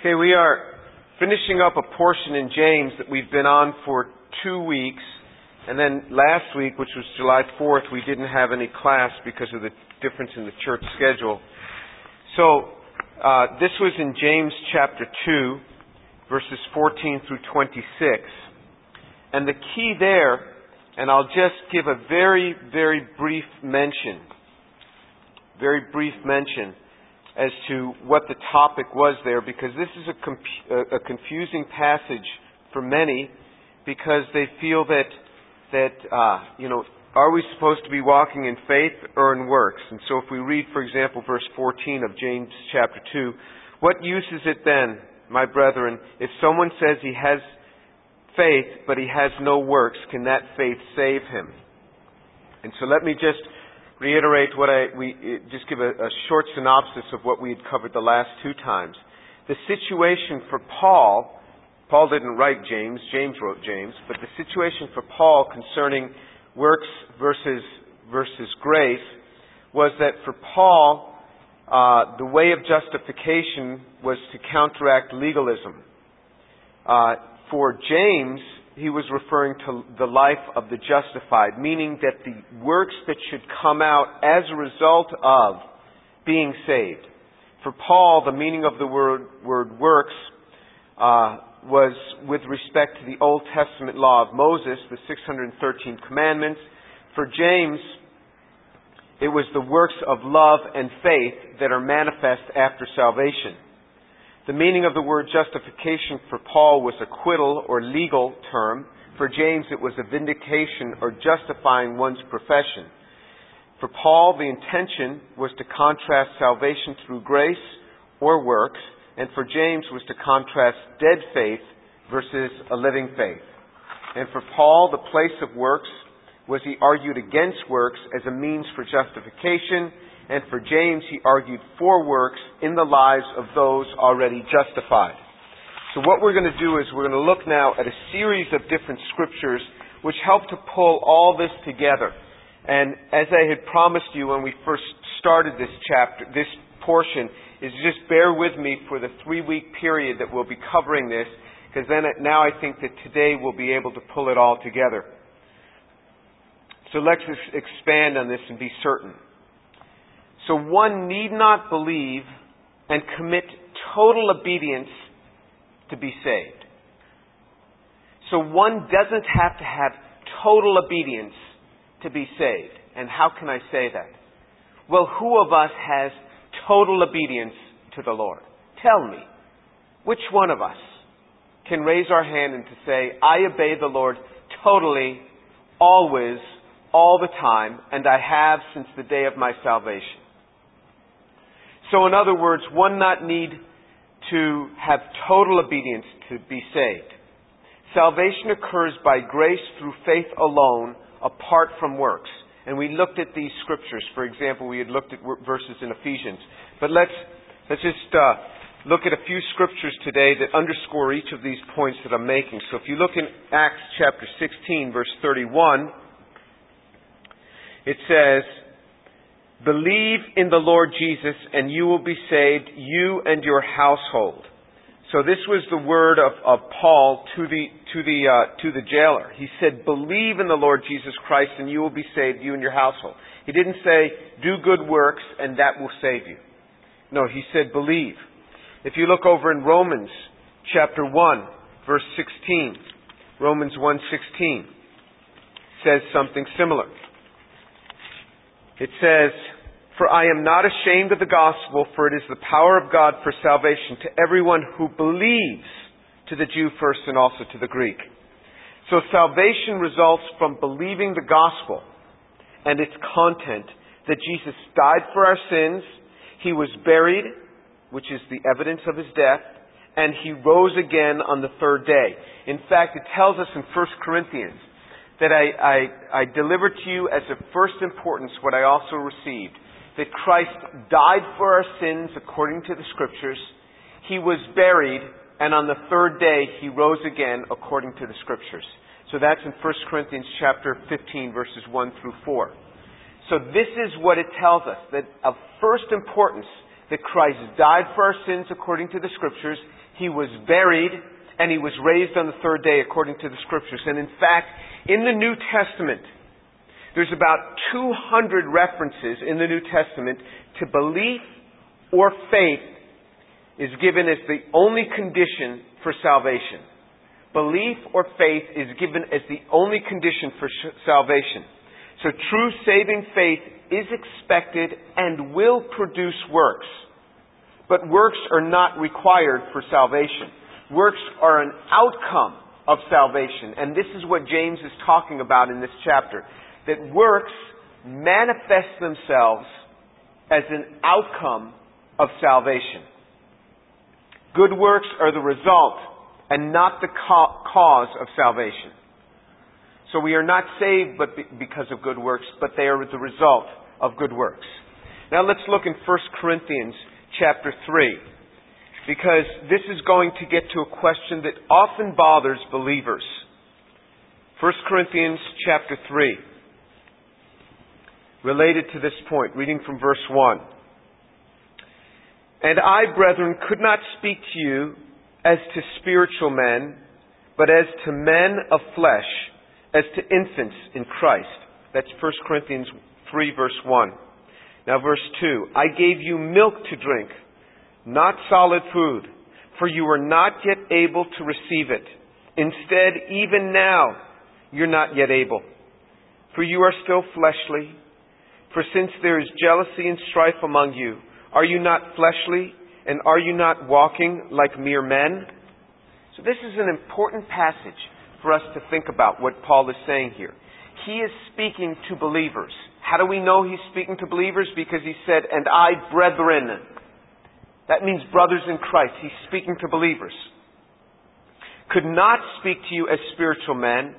Okay, we are finishing up a portion in James that we've been on for two weeks. And then last week, which was July 4th, we didn't have any class because of the difference in the church schedule. So, uh, this was in James chapter 2, verses 14 through 26. And the key there, and I'll just give a very, very brief mention, very brief mention as to what the topic was there because this is a, comp- a confusing passage for many because they feel that that uh, you know are we supposed to be walking in faith or in works? And so if we read, for example, verse 14 of James chapter 2, what use is it then, my brethren, if someone says he has faith but he has no works, can that faith save him? And so let me just reiterate what I, we, just give a, a short synopsis of what we had covered the last two times. The situation for Paul, Paul didn't write James, James wrote James, but the situation for Paul concerning works versus, versus grace was that for Paul, uh, the way of justification was to counteract legalism. Uh, for James, he was referring to the life of the justified, meaning that the works that should come out as a result of being saved. For Paul, the meaning of the word, word works uh, was with respect to the Old Testament law of Moses, the 613 commandments. For James, it was the works of love and faith that are manifest after salvation. The meaning of the word justification for Paul was acquittal or legal term. For James, it was a vindication or justifying one's profession. For Paul, the intention was to contrast salvation through grace or works, and for James was to contrast dead faith versus a living faith. And for Paul, the place of works was he argued against works as a means for justification and for James, he argued for works in the lives of those already justified. So what we're going to do is we're going to look now at a series of different scriptures which help to pull all this together. And as I had promised you when we first started this chapter, this portion, is just bear with me for the three week period that we'll be covering this, because then now I think that today we'll be able to pull it all together. So let's expand on this and be certain. So one need not believe and commit total obedience to be saved. So one doesn't have to have total obedience to be saved. And how can I say that? Well, who of us has total obedience to the Lord? Tell me. Which one of us can raise our hand and to say, I obey the Lord totally, always, all the time, and I have since the day of my salvation? So, in other words, one not need to have total obedience to be saved. Salvation occurs by grace through faith alone, apart from works. And we looked at these scriptures. For example, we had looked at verses in Ephesians. But let's, let's just uh, look at a few scriptures today that underscore each of these points that I'm making. So if you look in Acts chapter 16, verse 31, it says, Believe in the Lord Jesus and you will be saved, you and your household. So this was the word of, of Paul to the, to, the, uh, to the jailer. He said, believe in the Lord Jesus Christ and you will be saved, you and your household. He didn't say, do good works and that will save you. No, he said, believe. If you look over in Romans chapter 1, verse 16, Romans 1.16 says something similar. It says, For I am not ashamed of the gospel, for it is the power of God for salvation to everyone who believes, to the Jew first and also to the Greek. So salvation results from believing the gospel and its content that Jesus died for our sins, he was buried, which is the evidence of his death, and he rose again on the third day. In fact, it tells us in 1 Corinthians that I, I, I delivered to you as of first importance what I also received that Christ died for our sins according to the Scriptures, He was buried, and on the third day He rose again according to the Scriptures. So that's in 1 Corinthians chapter 15 verses 1 through 4. So this is what it tells us, that of first importance, that Christ died for our sins according to the Scriptures, He was buried, and He was raised on the third day according to the Scriptures. And in fact, in the New Testament, there's about 200 references in the New Testament to belief or faith is given as the only condition for salvation. Belief or faith is given as the only condition for sh- salvation. So true saving faith is expected and will produce works. But works are not required for salvation. Works are an outcome of salvation. And this is what James is talking about in this chapter. That works manifest themselves as an outcome of salvation. Good works are the result and not the cause of salvation. So we are not saved but because of good works, but they are the result of good works. Now let's look in 1 Corinthians chapter 3 because this is going to get to a question that often bothers believers. 1 Corinthians chapter 3 related to this point, reading from verse 1. And I, brethren, could not speak to you as to spiritual men, but as to men of flesh, as to infants in Christ. That's 1 Corinthians 3 verse 1. Now verse 2. I gave you milk to drink, not solid food, for you were not yet able to receive it. Instead, even now, you're not yet able. For you are still fleshly. For since there is jealousy and strife among you, are you not fleshly? And are you not walking like mere men? So this is an important passage for us to think about what Paul is saying here. He is speaking to believers. How do we know he's speaking to believers? Because he said, and I, brethren. That means brothers in Christ. He's speaking to believers. Could not speak to you as spiritual men,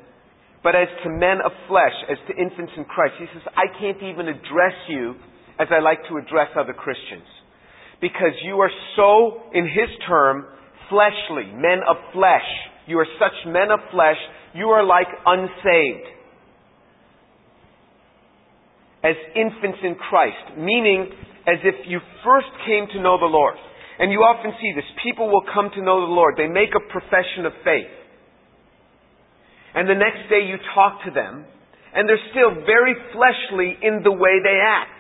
but as to men of flesh, as to infants in Christ. He says, I can't even address you as I like to address other Christians. Because you are so, in his term, fleshly, men of flesh. You are such men of flesh, you are like unsaved. As infants in Christ, meaning as if you first came to know the Lord. And you often see this. People will come to know the Lord. They make a profession of faith. And the next day you talk to them, and they're still very fleshly in the way they act.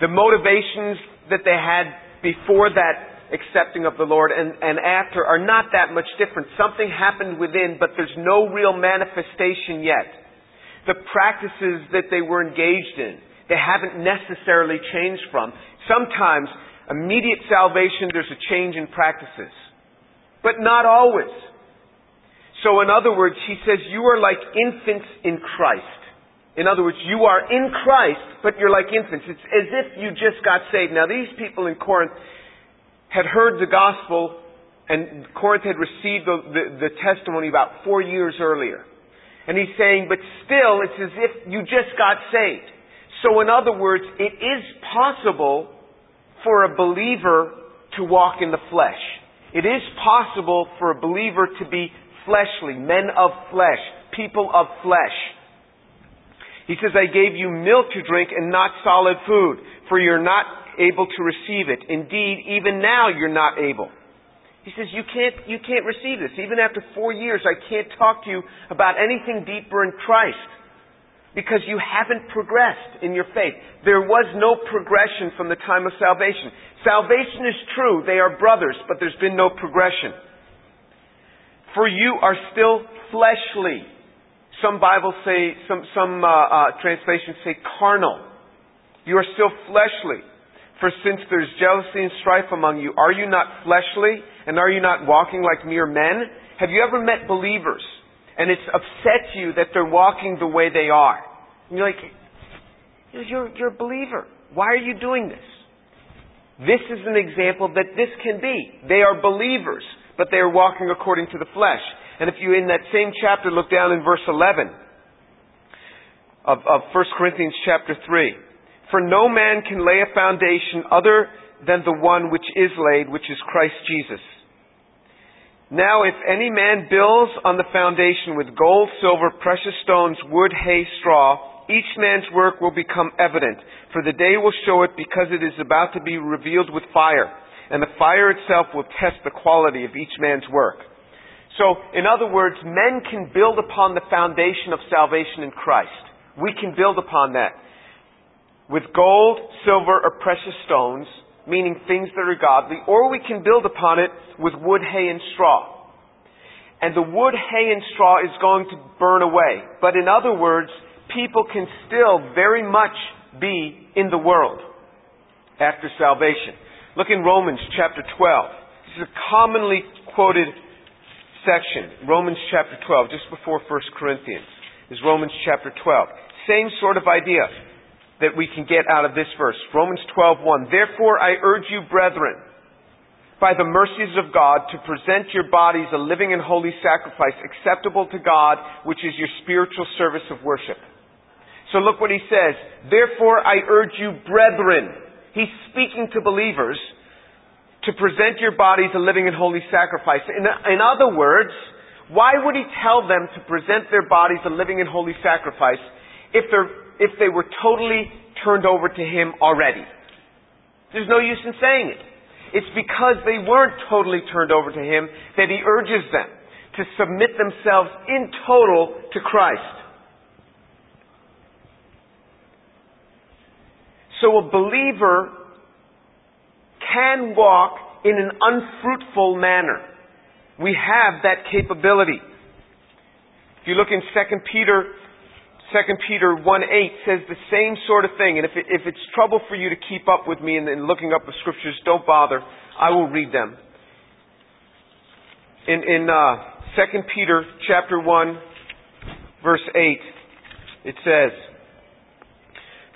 The motivations that they had before that accepting of the Lord and, and after are not that much different. Something happened within, but there's no real manifestation yet. The practices that they were engaged in, they haven't necessarily changed from. Sometimes, immediate salvation, there's a change in practices. But not always. So in other words, he says, you are like infants in Christ. In other words, you are in Christ, but you're like infants. It's as if you just got saved. Now, these people in Corinth had heard the gospel, and Corinth had received the, the, the testimony about four years earlier. And he's saying, but still, it's as if you just got saved. So, in other words, it is possible for a believer to walk in the flesh. It is possible for a believer to be fleshly, men of flesh, people of flesh. He says, I gave you milk to drink and not solid food, for you're not able to receive it. Indeed, even now you're not able. He says, you can't, you can't receive this. Even after four years, I can't talk to you about anything deeper in Christ. Because you haven't progressed in your faith. There was no progression from the time of salvation. Salvation is true. They are brothers, but there's been no progression. For you are still fleshly. Some Bibles say, some, some uh, uh, translations say carnal. You are still fleshly. For since there's jealousy and strife among you, are you not fleshly? And are you not walking like mere men? Have you ever met believers and it's upset you that they're walking the way they are? And you're like, you're, you're a believer. Why are you doing this? This is an example that this can be. They are believers, but they are walking according to the flesh. And if you, in that same chapter, look down in verse 11 of, of 1 Corinthians chapter 3. For no man can lay a foundation other than the one which is laid, which is Christ Jesus. Now, if any man builds on the foundation with gold, silver, precious stones, wood, hay, straw, each man's work will become evident, for the day will show it because it is about to be revealed with fire, and the fire itself will test the quality of each man's work. So, in other words, men can build upon the foundation of salvation in Christ. We can build upon that. With gold, silver, or precious stones, meaning things that are godly, or we can build upon it with wood, hay, and straw and the wood, hay, and straw is going to burn away. But in other words, people can still very much be in the world after salvation. Look in Romans chapter 12. This is a commonly quoted section. Romans chapter 12, just before 1 Corinthians, is Romans chapter 12. Same sort of idea that we can get out of this verse. Romans 12:1. Therefore I urge you, brethren, by the mercies of God to present your bodies a living and holy sacrifice acceptable to God, which is your spiritual service of worship. So look what he says. Therefore I urge you, brethren. He's speaking to believers to present your bodies a living and holy sacrifice. In, in other words, why would he tell them to present their bodies a living and holy sacrifice if, if they were totally turned over to him already? There's no use in saying it. It's because they weren't totally turned over to Him that He urges them to submit themselves in total to Christ. So a believer can walk in an unfruitful manner. We have that capability. If you look in 2 Peter 2 Peter 1 8 says the same sort of thing. And if, it, if it's trouble for you to keep up with me in, in looking up the scriptures, don't bother. I will read them. In, in uh, 2 Peter chapter 1, verse 8, it says,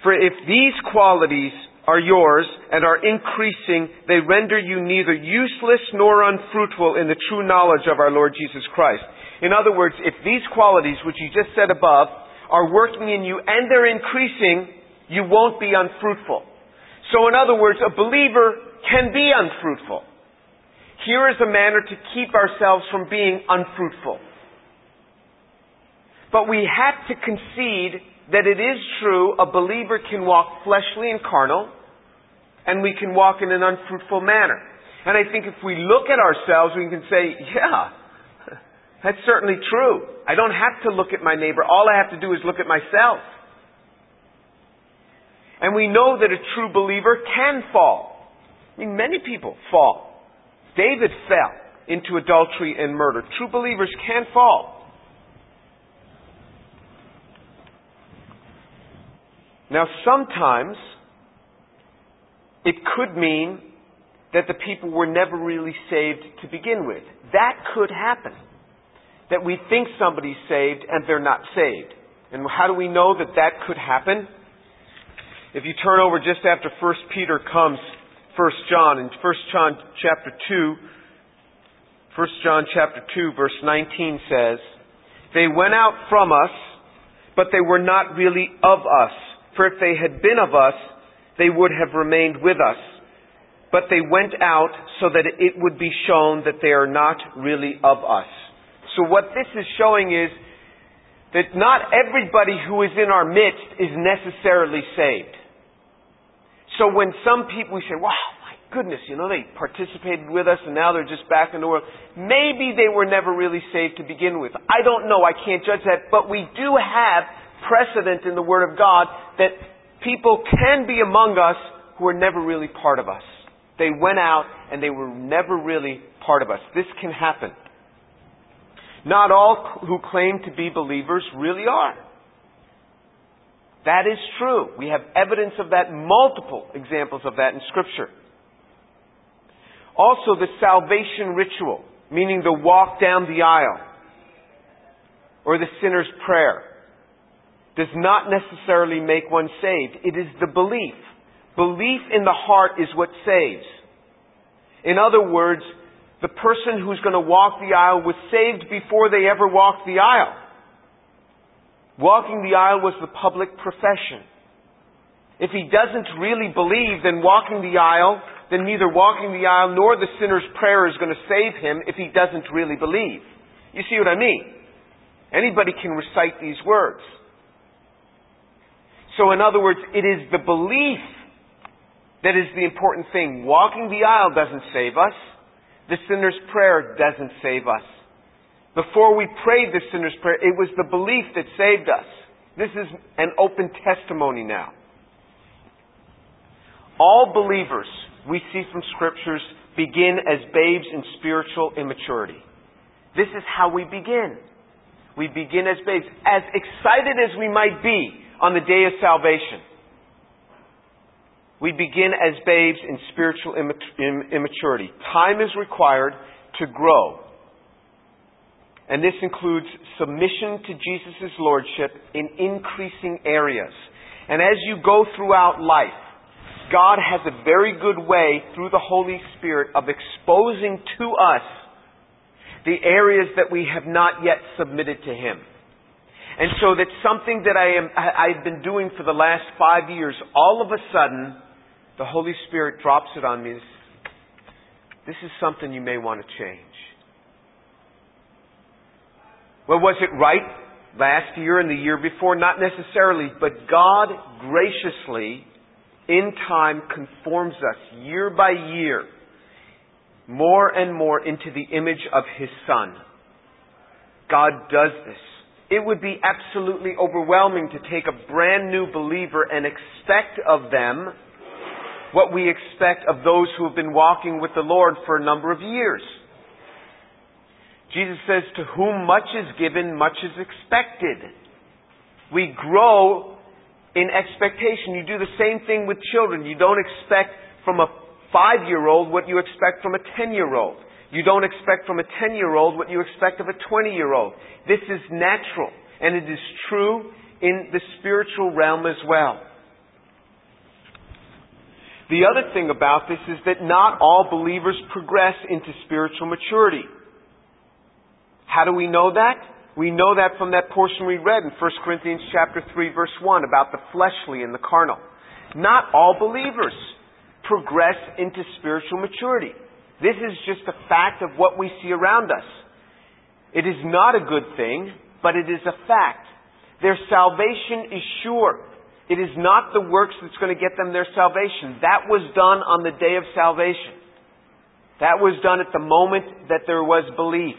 For if these qualities are yours and are increasing, they render you neither useless nor unfruitful in the true knowledge of our Lord Jesus Christ. In other words, if these qualities, which you just said above, are working in you and they're increasing, you won't be unfruitful. So in other words, a believer can be unfruitful. Here is a manner to keep ourselves from being unfruitful. But we have to concede that it is true a believer can walk fleshly and carnal, and we can walk in an unfruitful manner. And I think if we look at ourselves, we can say, yeah, that's certainly true. I don't have to look at my neighbor. All I have to do is look at myself. And we know that a true believer can fall. I mean, many people fall. David fell into adultery and murder. True believers can fall. Now, sometimes it could mean that the people were never really saved to begin with. That could happen that we think somebody's saved and they're not saved. And how do we know that that could happen? If you turn over just after 1 Peter comes 1 John, in 1 John chapter 2, 1 John chapter 2 verse 19 says, They went out from us, but they were not really of us. For if they had been of us, they would have remained with us. But they went out so that it would be shown that they are not really of us. So what this is showing is that not everybody who is in our midst is necessarily saved. So when some people, we say, wow, my goodness, you know, they participated with us and now they're just back in the world. Maybe they were never really saved to begin with. I don't know. I can't judge that. But we do have precedent in the Word of God that people can be among us who are never really part of us. They went out and they were never really part of us. This can happen. Not all who claim to be believers really are. That is true. We have evidence of that, multiple examples of that in Scripture. Also, the salvation ritual, meaning the walk down the aisle, or the sinner's prayer, does not necessarily make one saved. It is the belief. Belief in the heart is what saves. In other words, the person who's going to walk the aisle was saved before they ever walked the aisle. Walking the aisle was the public profession. If he doesn't really believe, then walking the aisle, then neither walking the aisle nor the sinner's prayer is going to save him if he doesn't really believe. You see what I mean? Anybody can recite these words. So, in other words, it is the belief that is the important thing. Walking the aisle doesn't save us. The sinner's prayer doesn't save us. Before we prayed the sinner's prayer, it was the belief that saved us. This is an open testimony now. All believers, we see from scriptures, begin as babes in spiritual immaturity. This is how we begin. We begin as babes, as excited as we might be on the day of salvation. We begin as babes in spiritual immaturity. Time is required to grow. And this includes submission to Jesus' Lordship in increasing areas. And as you go throughout life, God has a very good way through the Holy Spirit of exposing to us the areas that we have not yet submitted to Him. And so that's something that I am, I've been doing for the last five years. All of a sudden, the Holy Spirit drops it on me. This is something you may want to change. Well, was it right last year and the year before? Not necessarily, but God graciously in time conforms us year by year more and more into the image of His Son. God does this. It would be absolutely overwhelming to take a brand new believer and expect of them what we expect of those who have been walking with the Lord for a number of years. Jesus says, To whom much is given, much is expected. We grow in expectation. You do the same thing with children. You don't expect from a five year old what you expect from a ten year old. You don't expect from a ten year old what you expect of a twenty year old. This is natural, and it is true in the spiritual realm as well. The other thing about this is that not all believers progress into spiritual maturity. How do we know that? We know that from that portion we read in 1 Corinthians chapter 3 verse 1 about the fleshly and the carnal. Not all believers progress into spiritual maturity. This is just a fact of what we see around us. It is not a good thing, but it is a fact. Their salvation is sure. It is not the works that's going to get them their salvation. That was done on the day of salvation. That was done at the moment that there was belief.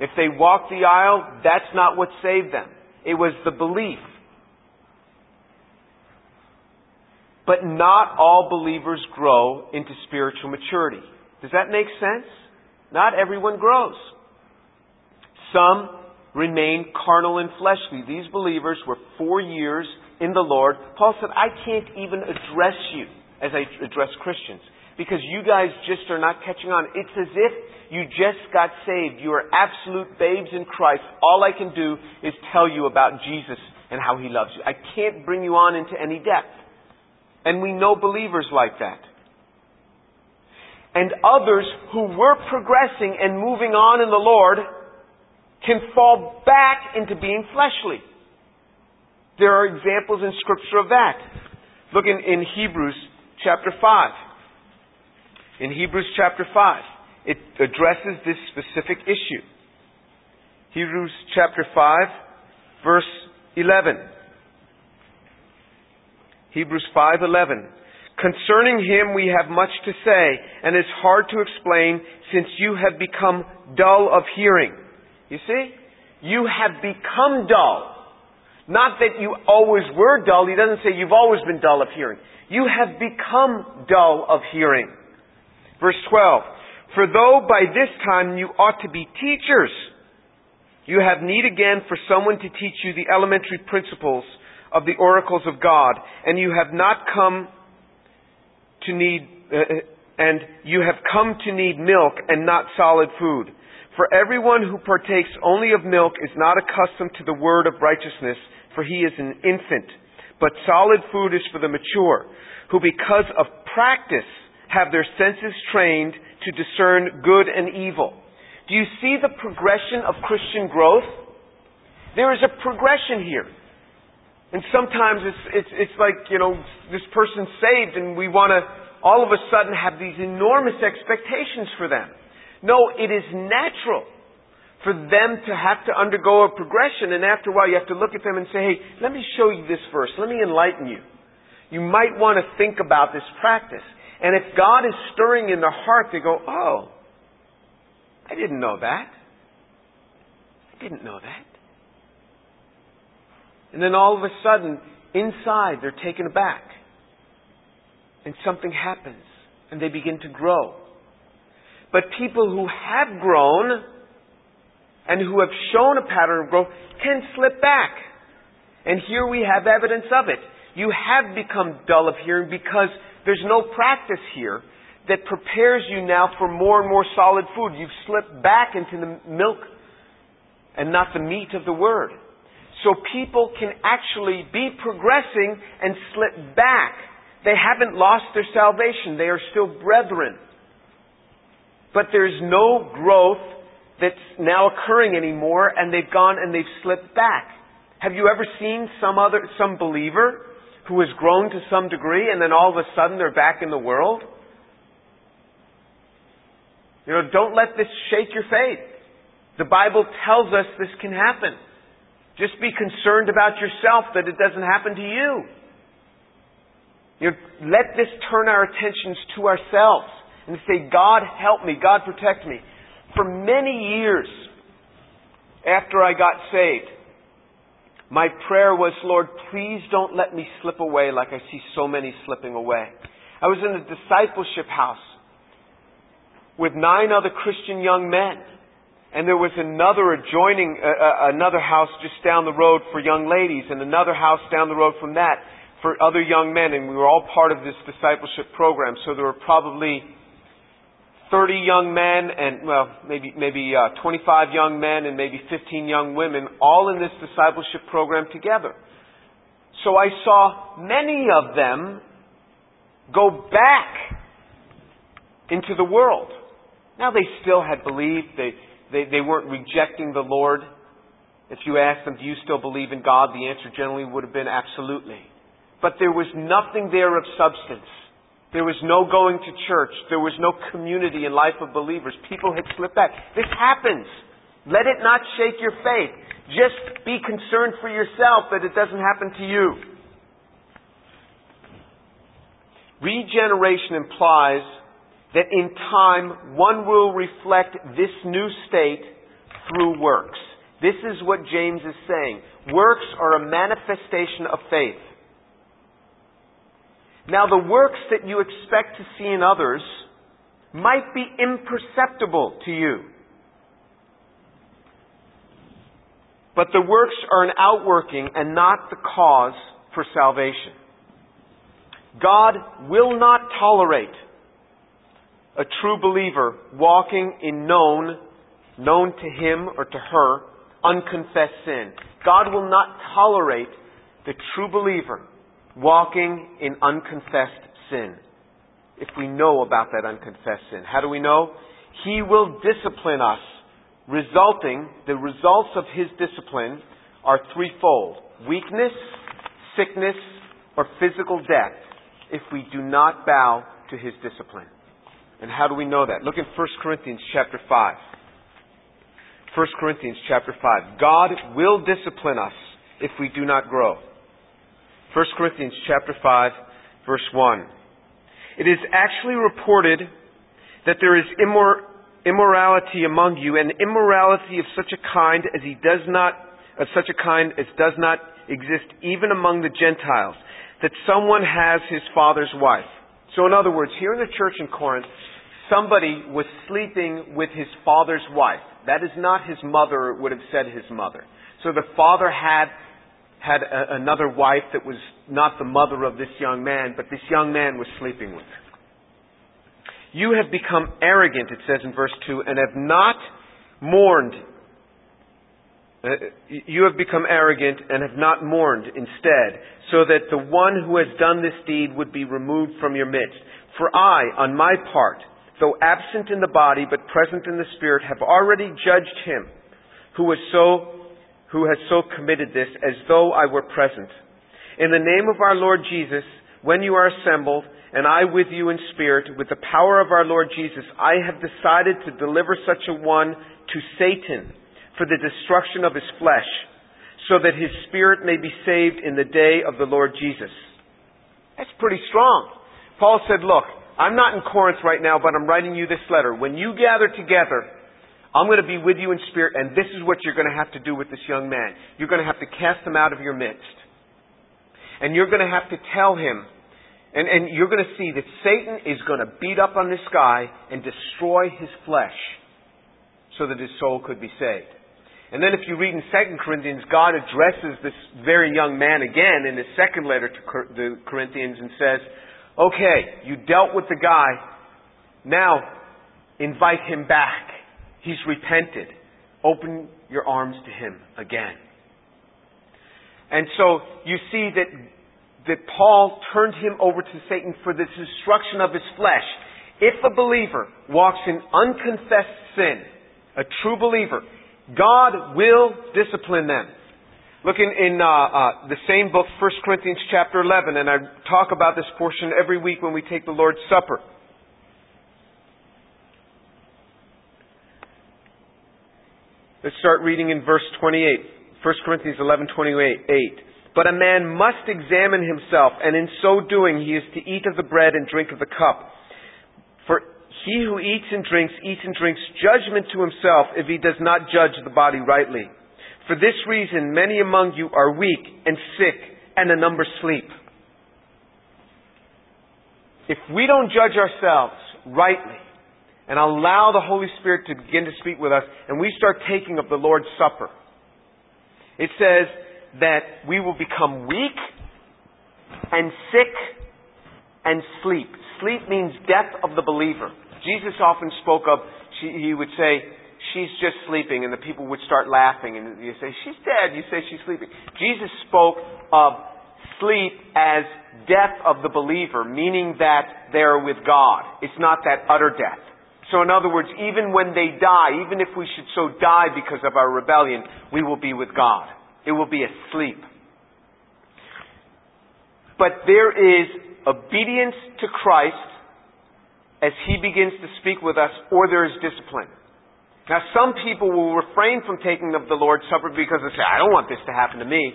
If they walked the aisle, that's not what saved them. It was the belief. But not all believers grow into spiritual maturity. Does that make sense? Not everyone grows. Some remain carnal and fleshly. These believers were four years in the Lord. Paul said, I can't even address you as I address Christians because you guys just are not catching on. It's as if you just got saved. You are absolute babes in Christ. All I can do is tell you about Jesus and how He loves you. I can't bring you on into any depth. And we know believers like that. And others who were progressing and moving on in the Lord can fall back into being fleshly. There are examples in Scripture of that. Look in, in Hebrews chapter 5. In Hebrews chapter 5, it addresses this specific issue. Hebrews chapter 5, verse 11. Hebrews 5:11 Concerning him we have much to say and it's hard to explain since you have become dull of hearing. You see? You have become dull. Not that you always were dull. He doesn't say you've always been dull of hearing. You have become dull of hearing. Verse 12. For though by this time you ought to be teachers, you have need again for someone to teach you the elementary principles of the oracles of God, and you have not come to need, uh, uh, and you have come to need milk and not solid food. For everyone who partakes only of milk is not accustomed to the word of righteousness, for he is an infant. But solid food is for the mature, who because of practice have their senses trained to discern good and evil. Do you see the progression of Christian growth? There is a progression here. And sometimes it's, it's, it's like, you know, this person's saved and we want to all of a sudden have these enormous expectations for them. No, it is natural for them to have to undergo a progression, and after a while you have to look at them and say, hey, let me show you this verse. Let me enlighten you. You might want to think about this practice. And if God is stirring in their heart, they go, oh, I didn't know that. I didn't know that. And then all of a sudden, inside, they're taken aback. And something happens. And they begin to grow. But people who have grown and who have shown a pattern of growth can slip back. And here we have evidence of it. You have become dull of hearing because there's no practice here that prepares you now for more and more solid food. You've slipped back into the milk and not the meat of the Word. So people can actually be progressing and slip back. They haven't lost their salvation. They are still brethren. But there's no growth that's now occurring anymore and they've gone and they've slipped back. Have you ever seen some other, some believer who has grown to some degree and then all of a sudden they're back in the world? You know, don't let this shake your faith. The Bible tells us this can happen. Just be concerned about yourself that it doesn't happen to you. You know, let this turn our attentions to ourselves and say, God help me, God protect me. For many years after I got saved, my prayer was, Lord, please don't let me slip away like I see so many slipping away. I was in a discipleship house with nine other Christian young men. And there was another adjoining, uh, uh, another house just down the road for young ladies, and another house down the road from that for other young men, and we were all part of this discipleship program. So there were probably 30 young men and, well, maybe, maybe uh, 25 young men and maybe 15 young women all in this discipleship program together. So I saw many of them go back into the world. Now they still had believed, they, they, they weren't rejecting the Lord. If you asked them, do you still believe in God? The answer generally would have been absolutely. But there was nothing there of substance. There was no going to church. There was no community and life of believers. People had slipped back. This happens. Let it not shake your faith. Just be concerned for yourself that it doesn't happen to you. Regeneration implies that in time one will reflect this new state through works. This is what James is saying. Works are a manifestation of faith. Now, the works that you expect to see in others might be imperceptible to you. But the works are an outworking and not the cause for salvation. God will not tolerate a true believer walking in known, known to him or to her, unconfessed sin. God will not tolerate the true believer walking in unconfessed sin. If we know about that unconfessed sin, how do we know? He will discipline us, resulting, the results of His discipline are threefold weakness, sickness, or physical death if we do not bow to His discipline. And how do we know that? Look in 1 Corinthians chapter 5. 1 Corinthians chapter 5. God will discipline us if we do not grow. 1 Corinthians chapter 5 verse 1. It is actually reported that there is immor- immorality among you and immorality of such a kind as he does not of such a kind as does not exist even among the Gentiles that someone has his father's wife. So in other words, here in the church in Corinth, somebody was sleeping with his father's wife. That is not his mother, it would have said his mother. So the father had had a, another wife that was not the mother of this young man, but this young man was sleeping with. You have become arrogant, it says in verse 2, and have not mourned. Uh, you have become arrogant and have not mourned instead, so that the one who has done this deed would be removed from your midst. For I, on my part, though absent in the body but present in the spirit, have already judged him who was so who has so committed this as though I were present. In the name of our Lord Jesus, when you are assembled, and I with you in spirit, with the power of our Lord Jesus, I have decided to deliver such a one to Satan, for the destruction of his flesh, so that his spirit may be saved in the day of the Lord Jesus. That's pretty strong. Paul said, Look, I'm not in Corinth right now, but I'm writing you this letter. When you gather together, I'm going to be with you in spirit, and this is what you're going to have to do with this young man. You're going to have to cast him out of your midst. And you're going to have to tell him, and, and you're going to see that Satan is going to beat up on this guy and destroy his flesh so that his soul could be saved. And then if you read in 2 Corinthians, God addresses this very young man again in his second letter to the Corinthians and says, okay, you dealt with the guy, now invite him back. He's repented. Open your arms to him again. And so you see that, that Paul turned him over to Satan for the destruction of his flesh. If a believer walks in unconfessed sin, a true believer, God will discipline them. Look in, in uh, uh, the same book, 1 Corinthians chapter 11, and I talk about this portion every week when we take the Lord's Supper. Let's start reading in verse 28. 1 Corinthians 11, 28. But a man must examine himself, and in so doing he is to eat of the bread and drink of the cup. For he who eats and drinks, eats and drinks judgment to himself if he does not judge the body rightly. For this reason, many among you are weak and sick, and a number sleep. If we don't judge ourselves rightly and allow the Holy Spirit to begin to speak with us, and we start taking of the Lord's Supper, it says that we will become weak and sick and sleep. Sleep means death of the believer. Jesus often spoke of, he would say, she's just sleeping, and the people would start laughing, and you say, she's dead. You say she's sleeping. Jesus spoke of sleep as death of the believer, meaning that they're with God. It's not that utter death. So in other words, even when they die, even if we should so die because of our rebellion, we will be with God. It will be asleep. But there is obedience to Christ as He begins to speak with us, or there is discipline. Now, some people will refrain from taking of the Lord's Supper because they say, I don't want this to happen to me.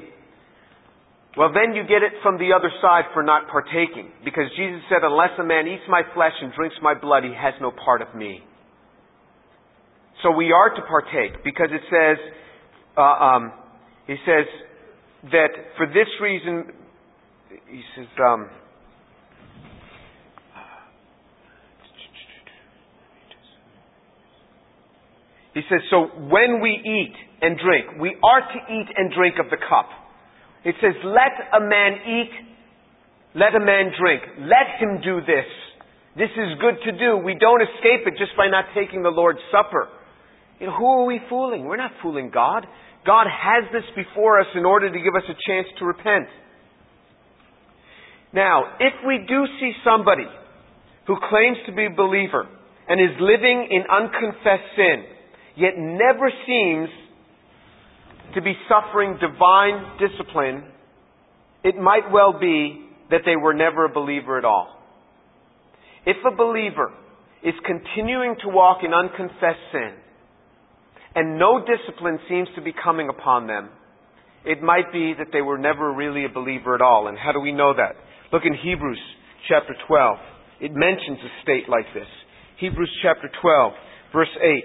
Well, then you get it from the other side for not partaking. Because Jesus said, Unless a man eats my flesh and drinks my blood, he has no part of me. So we are to partake because it says, uh, um, he says that for this reason, he says, um, He says, so when we eat and drink, we are to eat and drink of the cup. It says, let a man eat, let a man drink. Let him do this. This is good to do. We don't escape it just by not taking the Lord's Supper. You know, who are we fooling? We're not fooling God. God has this before us in order to give us a chance to repent. Now, if we do see somebody who claims to be a believer and is living in unconfessed sin, yet never seems to be suffering divine discipline, it might well be that they were never a believer at all. If a believer is continuing to walk in unconfessed sin, and no discipline seems to be coming upon them, it might be that they were never really a believer at all. And how do we know that? Look in Hebrews chapter 12. It mentions a state like this. Hebrews chapter 12, verse 8.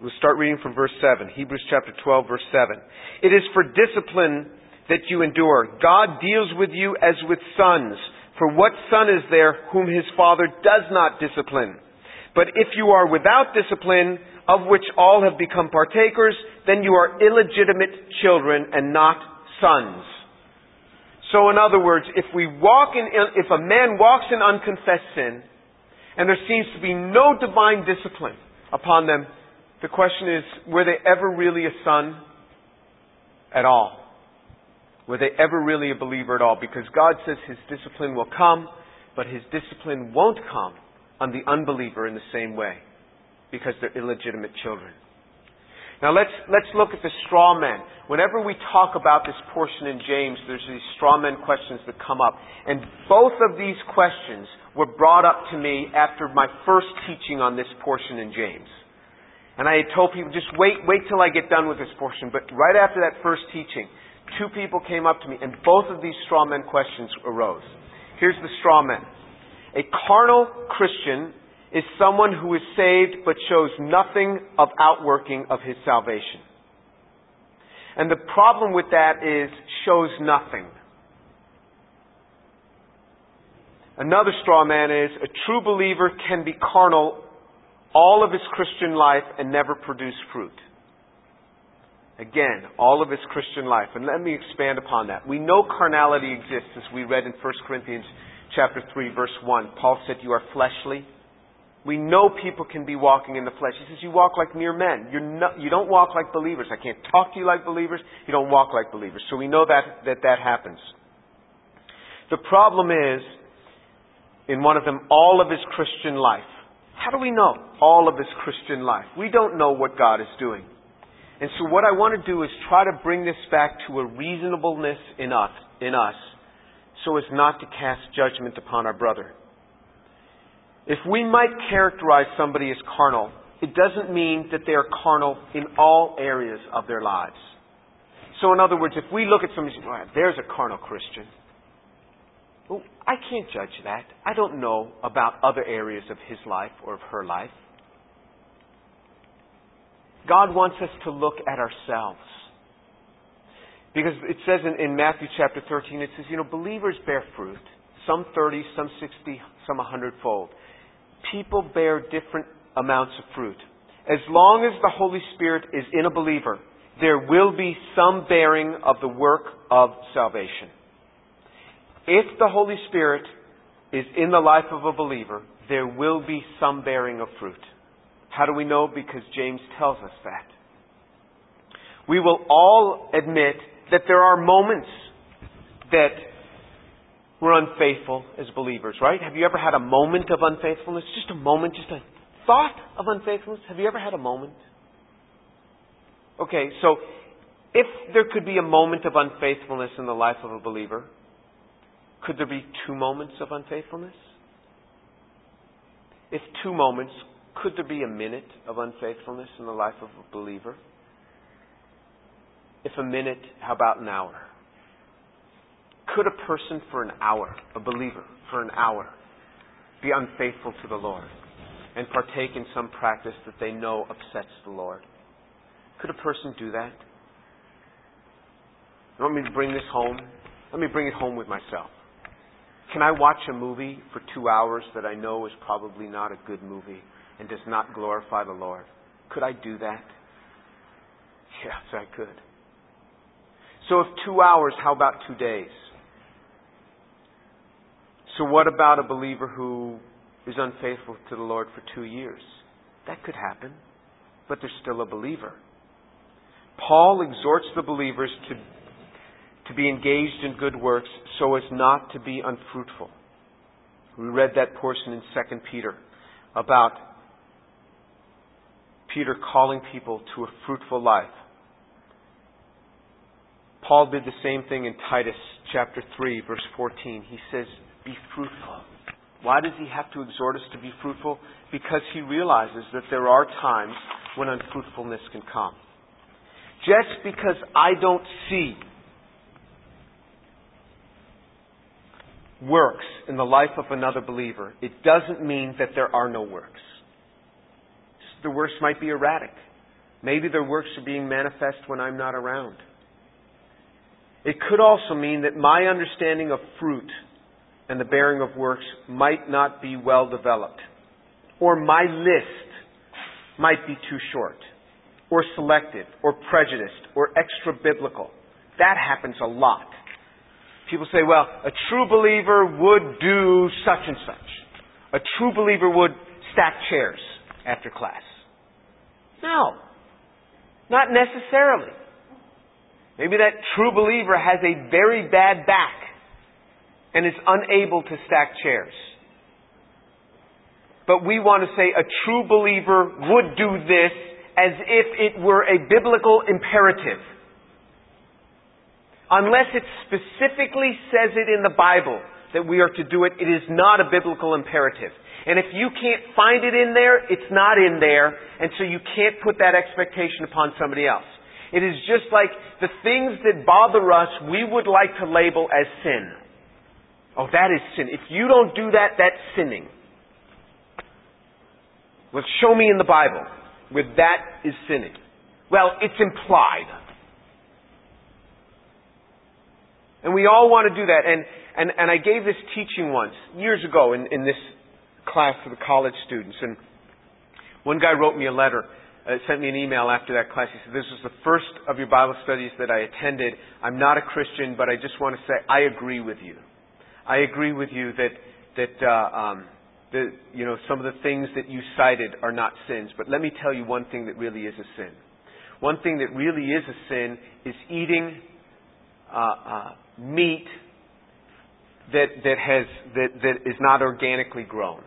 We'll start reading from verse 7. Hebrews chapter 12, verse 7. It is for discipline that you endure. God deals with you as with sons. For what son is there whom his father does not discipline? But if you are without discipline, of which all have become partakers, then you are illegitimate children and not sons. So in other words, if we walk in, if a man walks in unconfessed sin, and there seems to be no divine discipline upon them, the question is, were they ever really a son at all? Were they ever really a believer at all? Because God says His discipline will come, but His discipline won't come on the unbeliever in the same way, because they're illegitimate children. Now let's, let's look at the straw men. Whenever we talk about this portion in James, there's these straw men questions that come up. And both of these questions were brought up to me after my first teaching on this portion in James. And I had told people, just wait, wait till I get done with this portion. But right after that first teaching, two people came up to me, and both of these straw man questions arose. Here's the straw man. A carnal Christian is someone who is saved but shows nothing of outworking of his salvation. And the problem with that is shows nothing. Another straw man is a true believer can be carnal all of his Christian life and never produce fruit. Again, all of his Christian life. And let me expand upon that. We know carnality exists as we read in 1 Corinthians chapter 3 verse 1. Paul said you are fleshly. We know people can be walking in the flesh. He says you walk like mere men. You're you don't walk like believers. I can't talk to you like believers. You don't walk like believers. So we know that that, that happens. The problem is, in one of them, all of his Christian life. How do we know all of his Christian life? We don't know what God is doing. And so what I want to do is try to bring this back to a reasonableness in us, in us so as not to cast judgment upon our brother. If we might characterize somebody as carnal, it doesn't mean that they are carnal in all areas of their lives. So in other words, if we look at somebody there's a carnal Christian, well, I can't judge that. I don't know about other areas of his life or of her life. God wants us to look at ourselves. Because it says in, in, Matthew chapter 13, it says, you know, believers bear fruit. Some 30, some 60, some 100 fold. People bear different amounts of fruit. As long as the Holy Spirit is in a believer, there will be some bearing of the work of salvation. If the Holy Spirit is in the life of a believer, there will be some bearing of fruit. How do we know? Because James tells us that. We will all admit that there are moments that we're unfaithful as believers, right? Have you ever had a moment of unfaithfulness? Just a moment, just a thought of unfaithfulness? Have you ever had a moment? Okay, so if there could be a moment of unfaithfulness in the life of a believer, could there be two moments of unfaithfulness? If two moments, could there be a minute of unfaithfulness in the life of a believer? If a minute, how about an hour? Could a person for an hour, a believer for an hour, be unfaithful to the Lord and partake in some practice that they know upsets the Lord? Could a person do that? You want me to bring this home? Let me bring it home with myself. Can I watch a movie for two hours that I know is probably not a good movie and does not glorify the Lord? Could I do that? Yes, I could. So if two hours, how about two days? So what about a believer who is unfaithful to the Lord for two years? That could happen, but they're still a believer. Paul exhorts the believers to to be engaged in good works so as not to be unfruitful. We read that portion in 2 Peter about Peter calling people to a fruitful life. Paul did the same thing in Titus chapter 3 verse 14. He says, be fruitful. Why does he have to exhort us to be fruitful? Because he realizes that there are times when unfruitfulness can come. Just because I don't see works in the life of another believer, it doesn't mean that there are no works. The works might be erratic. Maybe their works are being manifest when I'm not around. It could also mean that my understanding of fruit and the bearing of works might not be well developed. Or my list might be too short, or selective, or prejudiced, or extra biblical. That happens a lot. People say, well, a true believer would do such and such. A true believer would stack chairs after class. No. Not necessarily. Maybe that true believer has a very bad back and is unable to stack chairs. But we want to say a true believer would do this as if it were a biblical imperative unless it specifically says it in the Bible that we are to do it, it is not a biblical imperative. And if you can't find it in there, it's not in there, and so you can't put that expectation upon somebody else. It is just like the things that bother us, we would like to label as sin. Oh, that is sin. If you don't do that, that's sinning. Well, show me in the Bible where that is sinning. Well, it's implied. And we all want to do that. And, and, and I gave this teaching once, years ago, in, in this class to the college students. And one guy wrote me a letter, uh, sent me an email after that class. He said, This was the first of your Bible studies that I attended. I'm not a Christian, but I just want to say I agree with you. I agree with you that, that, uh, um, that, you know, some of the things that you cited are not sins. But let me tell you one thing that really is a sin. One thing that really is a sin is eating uh, uh, meat that, that, has, that, that is not organically grown.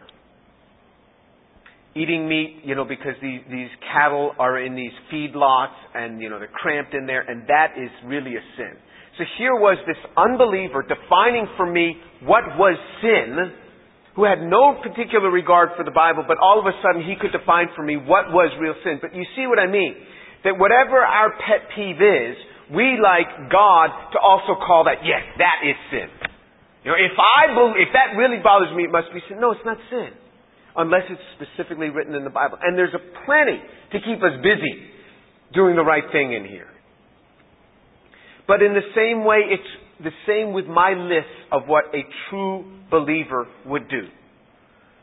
Eating meat, you know, because these, these cattle are in these feedlots and, you know, they're cramped in there, and that is really a sin. So here was this unbeliever defining for me what was sin, who had no particular regard for the Bible, but all of a sudden he could define for me what was real sin. But you see what I mean? That whatever our pet peeve is, we like God to also call that, yes, that is sin. You know, if I believe, if that really bothers me, it must be sin. No, it's not sin. Unless it's specifically written in the Bible. And there's a plenty to keep us busy doing the right thing in here. But in the same way, it's the same with my list of what a true believer would do.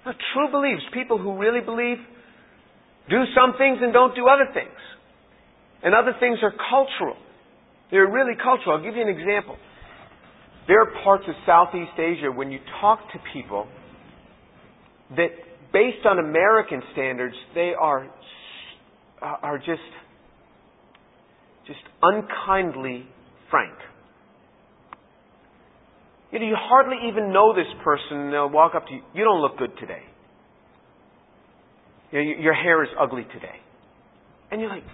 Now, true believers, people who really believe, do some things and don't do other things. And other things are cultural. They're really cultural. I'll give you an example. There are parts of Southeast Asia when you talk to people that, based on American standards, they are uh, are just just unkindly frank. You know, you hardly even know this person, and they'll walk up to you. You don't look good today. You know, your hair is ugly today, and you're like,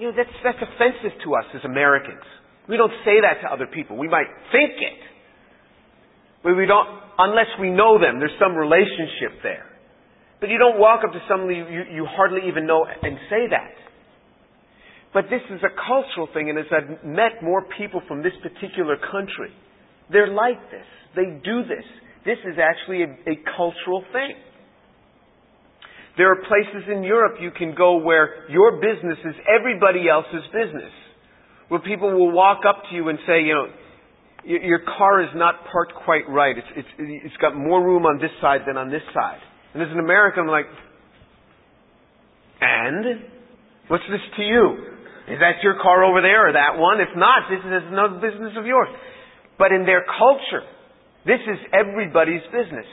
you know, that's, that's offensive to us as Americans. We don't say that to other people. We might think it. But we don't, unless we know them, there's some relationship there. But you don't walk up to somebody you, you hardly even know and say that. But this is a cultural thing, and as I've met more people from this particular country, they're like this. They do this. This is actually a, a cultural thing. There are places in Europe you can go where your business is everybody else's business. Where people will walk up to you and say, you know, your car is not parked quite right. It's, it's, it's got more room on this side than on this side. And as an American, I'm like, and? What's this to you? Is that your car over there or that one? If not, this is no business of yours. But in their culture, this is everybody's business.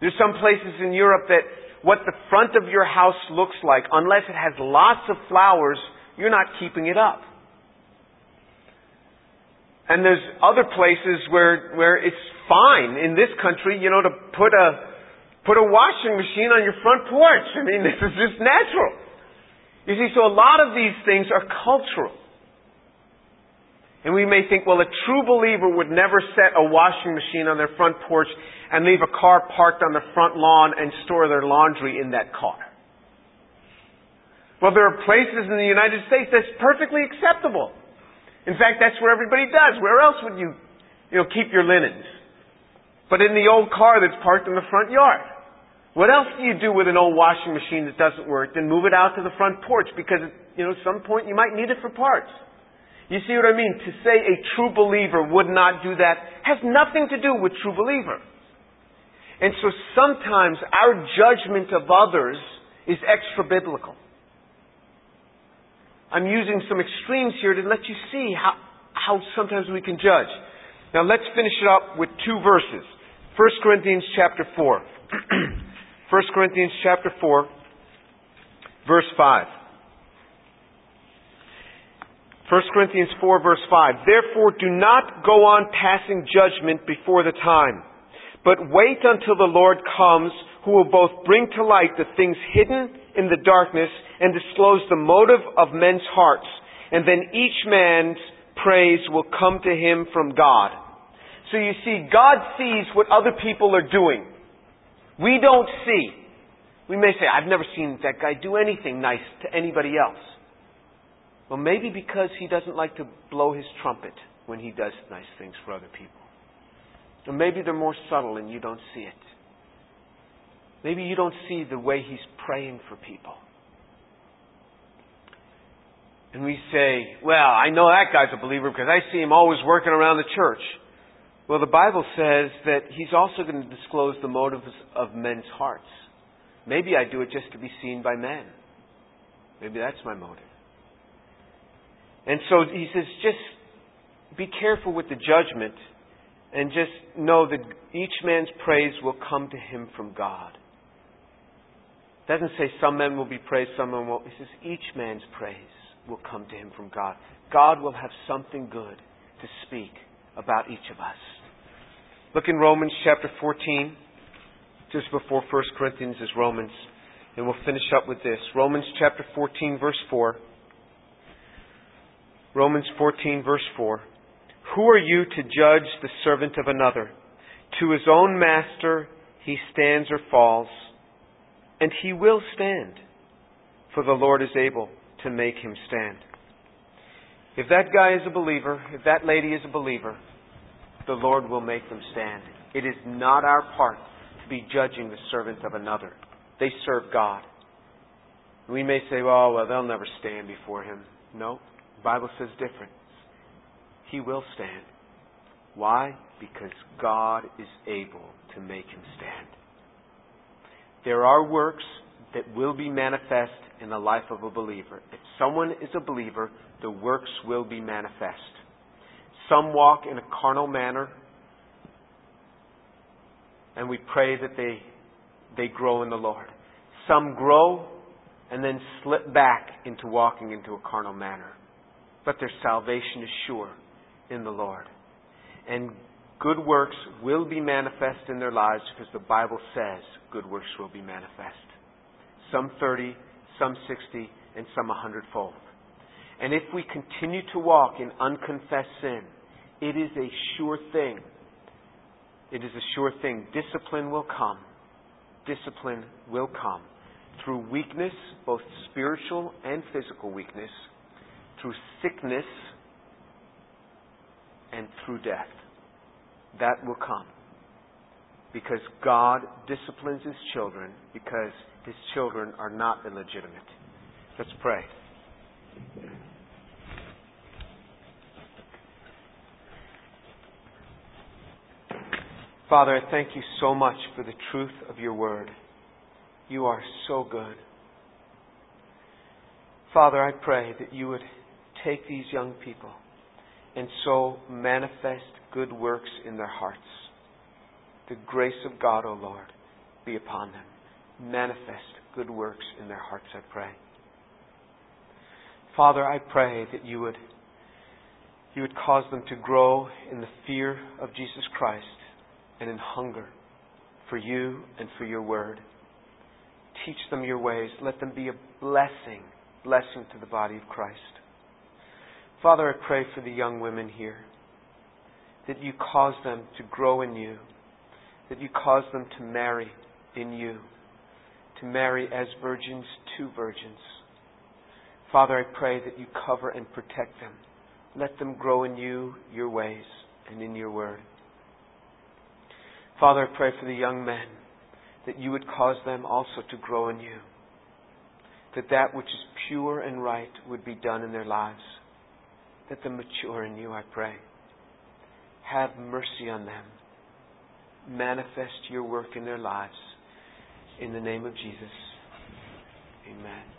There's some places in Europe that what the front of your house looks like, unless it has lots of flowers, you're not keeping it up. And there's other places where, where it's fine in this country, you know, to put a, put a washing machine on your front porch. I mean, this is just natural. You see, so a lot of these things are cultural. And we may think, well, a true believer would never set a washing machine on their front porch and leave a car parked on the front lawn and store their laundry in that car. Well, there are places in the United States that's perfectly acceptable. In fact, that's where everybody does. Where else would you, you know, keep your linens? But in the old car that's parked in the front yard. What else do you do with an old washing machine that doesn't work? Then move it out to the front porch because, you know, at some point you might need it for parts. You see what I mean? To say a true believer would not do that has nothing to do with true believer. And so sometimes our judgment of others is extra biblical. I'm using some extremes here to let you see how, how sometimes we can judge. Now let's finish it up with two verses. 1 Corinthians chapter 4. 1 Corinthians chapter 4, verse 5. 1 Corinthians 4 verse 5. Therefore do not go on passing judgment before the time, but wait until the Lord comes, who will both bring to light the things hidden in the darkness and disclose the motive of men's hearts. And then each man's praise will come to him from God. So you see, God sees what other people are doing. We don't see. We may say, I've never seen that guy do anything nice to anybody else. Well, maybe because he doesn't like to blow his trumpet when he does nice things for other people. Or maybe they're more subtle and you don't see it. Maybe you don't see the way he's praying for people. And we say, well, I know that guy's a believer because I see him always working around the church. Well, the Bible says that he's also going to disclose the motives of men's hearts. Maybe I do it just to be seen by men. Maybe that's my motive. And so he says, just be careful with the judgment and just know that each man's praise will come to him from God. It doesn't say some men will be praised, some men won't. It says each man's praise will come to him from God. God will have something good to speak about each of us. Look in Romans chapter 14, just before 1 Corinthians is Romans, and we'll finish up with this. Romans chapter 14, verse 4. Romans 14, verse 4. Who are you to judge the servant of another? To his own master he stands or falls, and he will stand, for the Lord is able to make him stand. If that guy is a believer, if that lady is a believer, the Lord will make them stand. It is not our part to be judging the servant of another. They serve God. We may say, well, well, they'll never stand before him. No, Bible says different. He will stand. Why? Because God is able to make him stand. There are works that will be manifest in the life of a believer. If someone is a believer, the works will be manifest. Some walk in a carnal manner, and we pray that they, they grow in the Lord. Some grow and then slip back into walking into a carnal manner. But their salvation is sure in the Lord. And good works will be manifest in their lives because the Bible says good works will be manifest. Some 30, some 60, and some a hundredfold. And if we continue to walk in unconfessed sin, it is a sure thing. It is a sure thing. Discipline will come. Discipline will come through weakness, both spiritual and physical weakness, through sickness, and through death. That will come. Because God disciplines His children because His children are not illegitimate. Let's pray. Father, I thank you so much for the truth of your word. You are so good. Father, I pray that you would take these young people and so manifest good works in their hearts. The grace of God, O oh Lord, be upon them. Manifest good works in their hearts, I pray. Father, I pray that you would you would cause them to grow in the fear of Jesus Christ and in hunger for you and for your word. Teach them your ways. Let them be a blessing, blessing to the body of Christ. Father, I pray for the young women here that you cause them to grow in you, that you cause them to marry in you, to marry as virgins to virgins. Father, I pray that you cover and protect them. Let them grow in you, your ways, and in your word. Father, I pray for the young men that you would cause them also to grow in you, that that which is pure and right would be done in their lives that the mature in you, I pray. Have mercy on them. Manifest your work in their lives. In the name of Jesus, amen.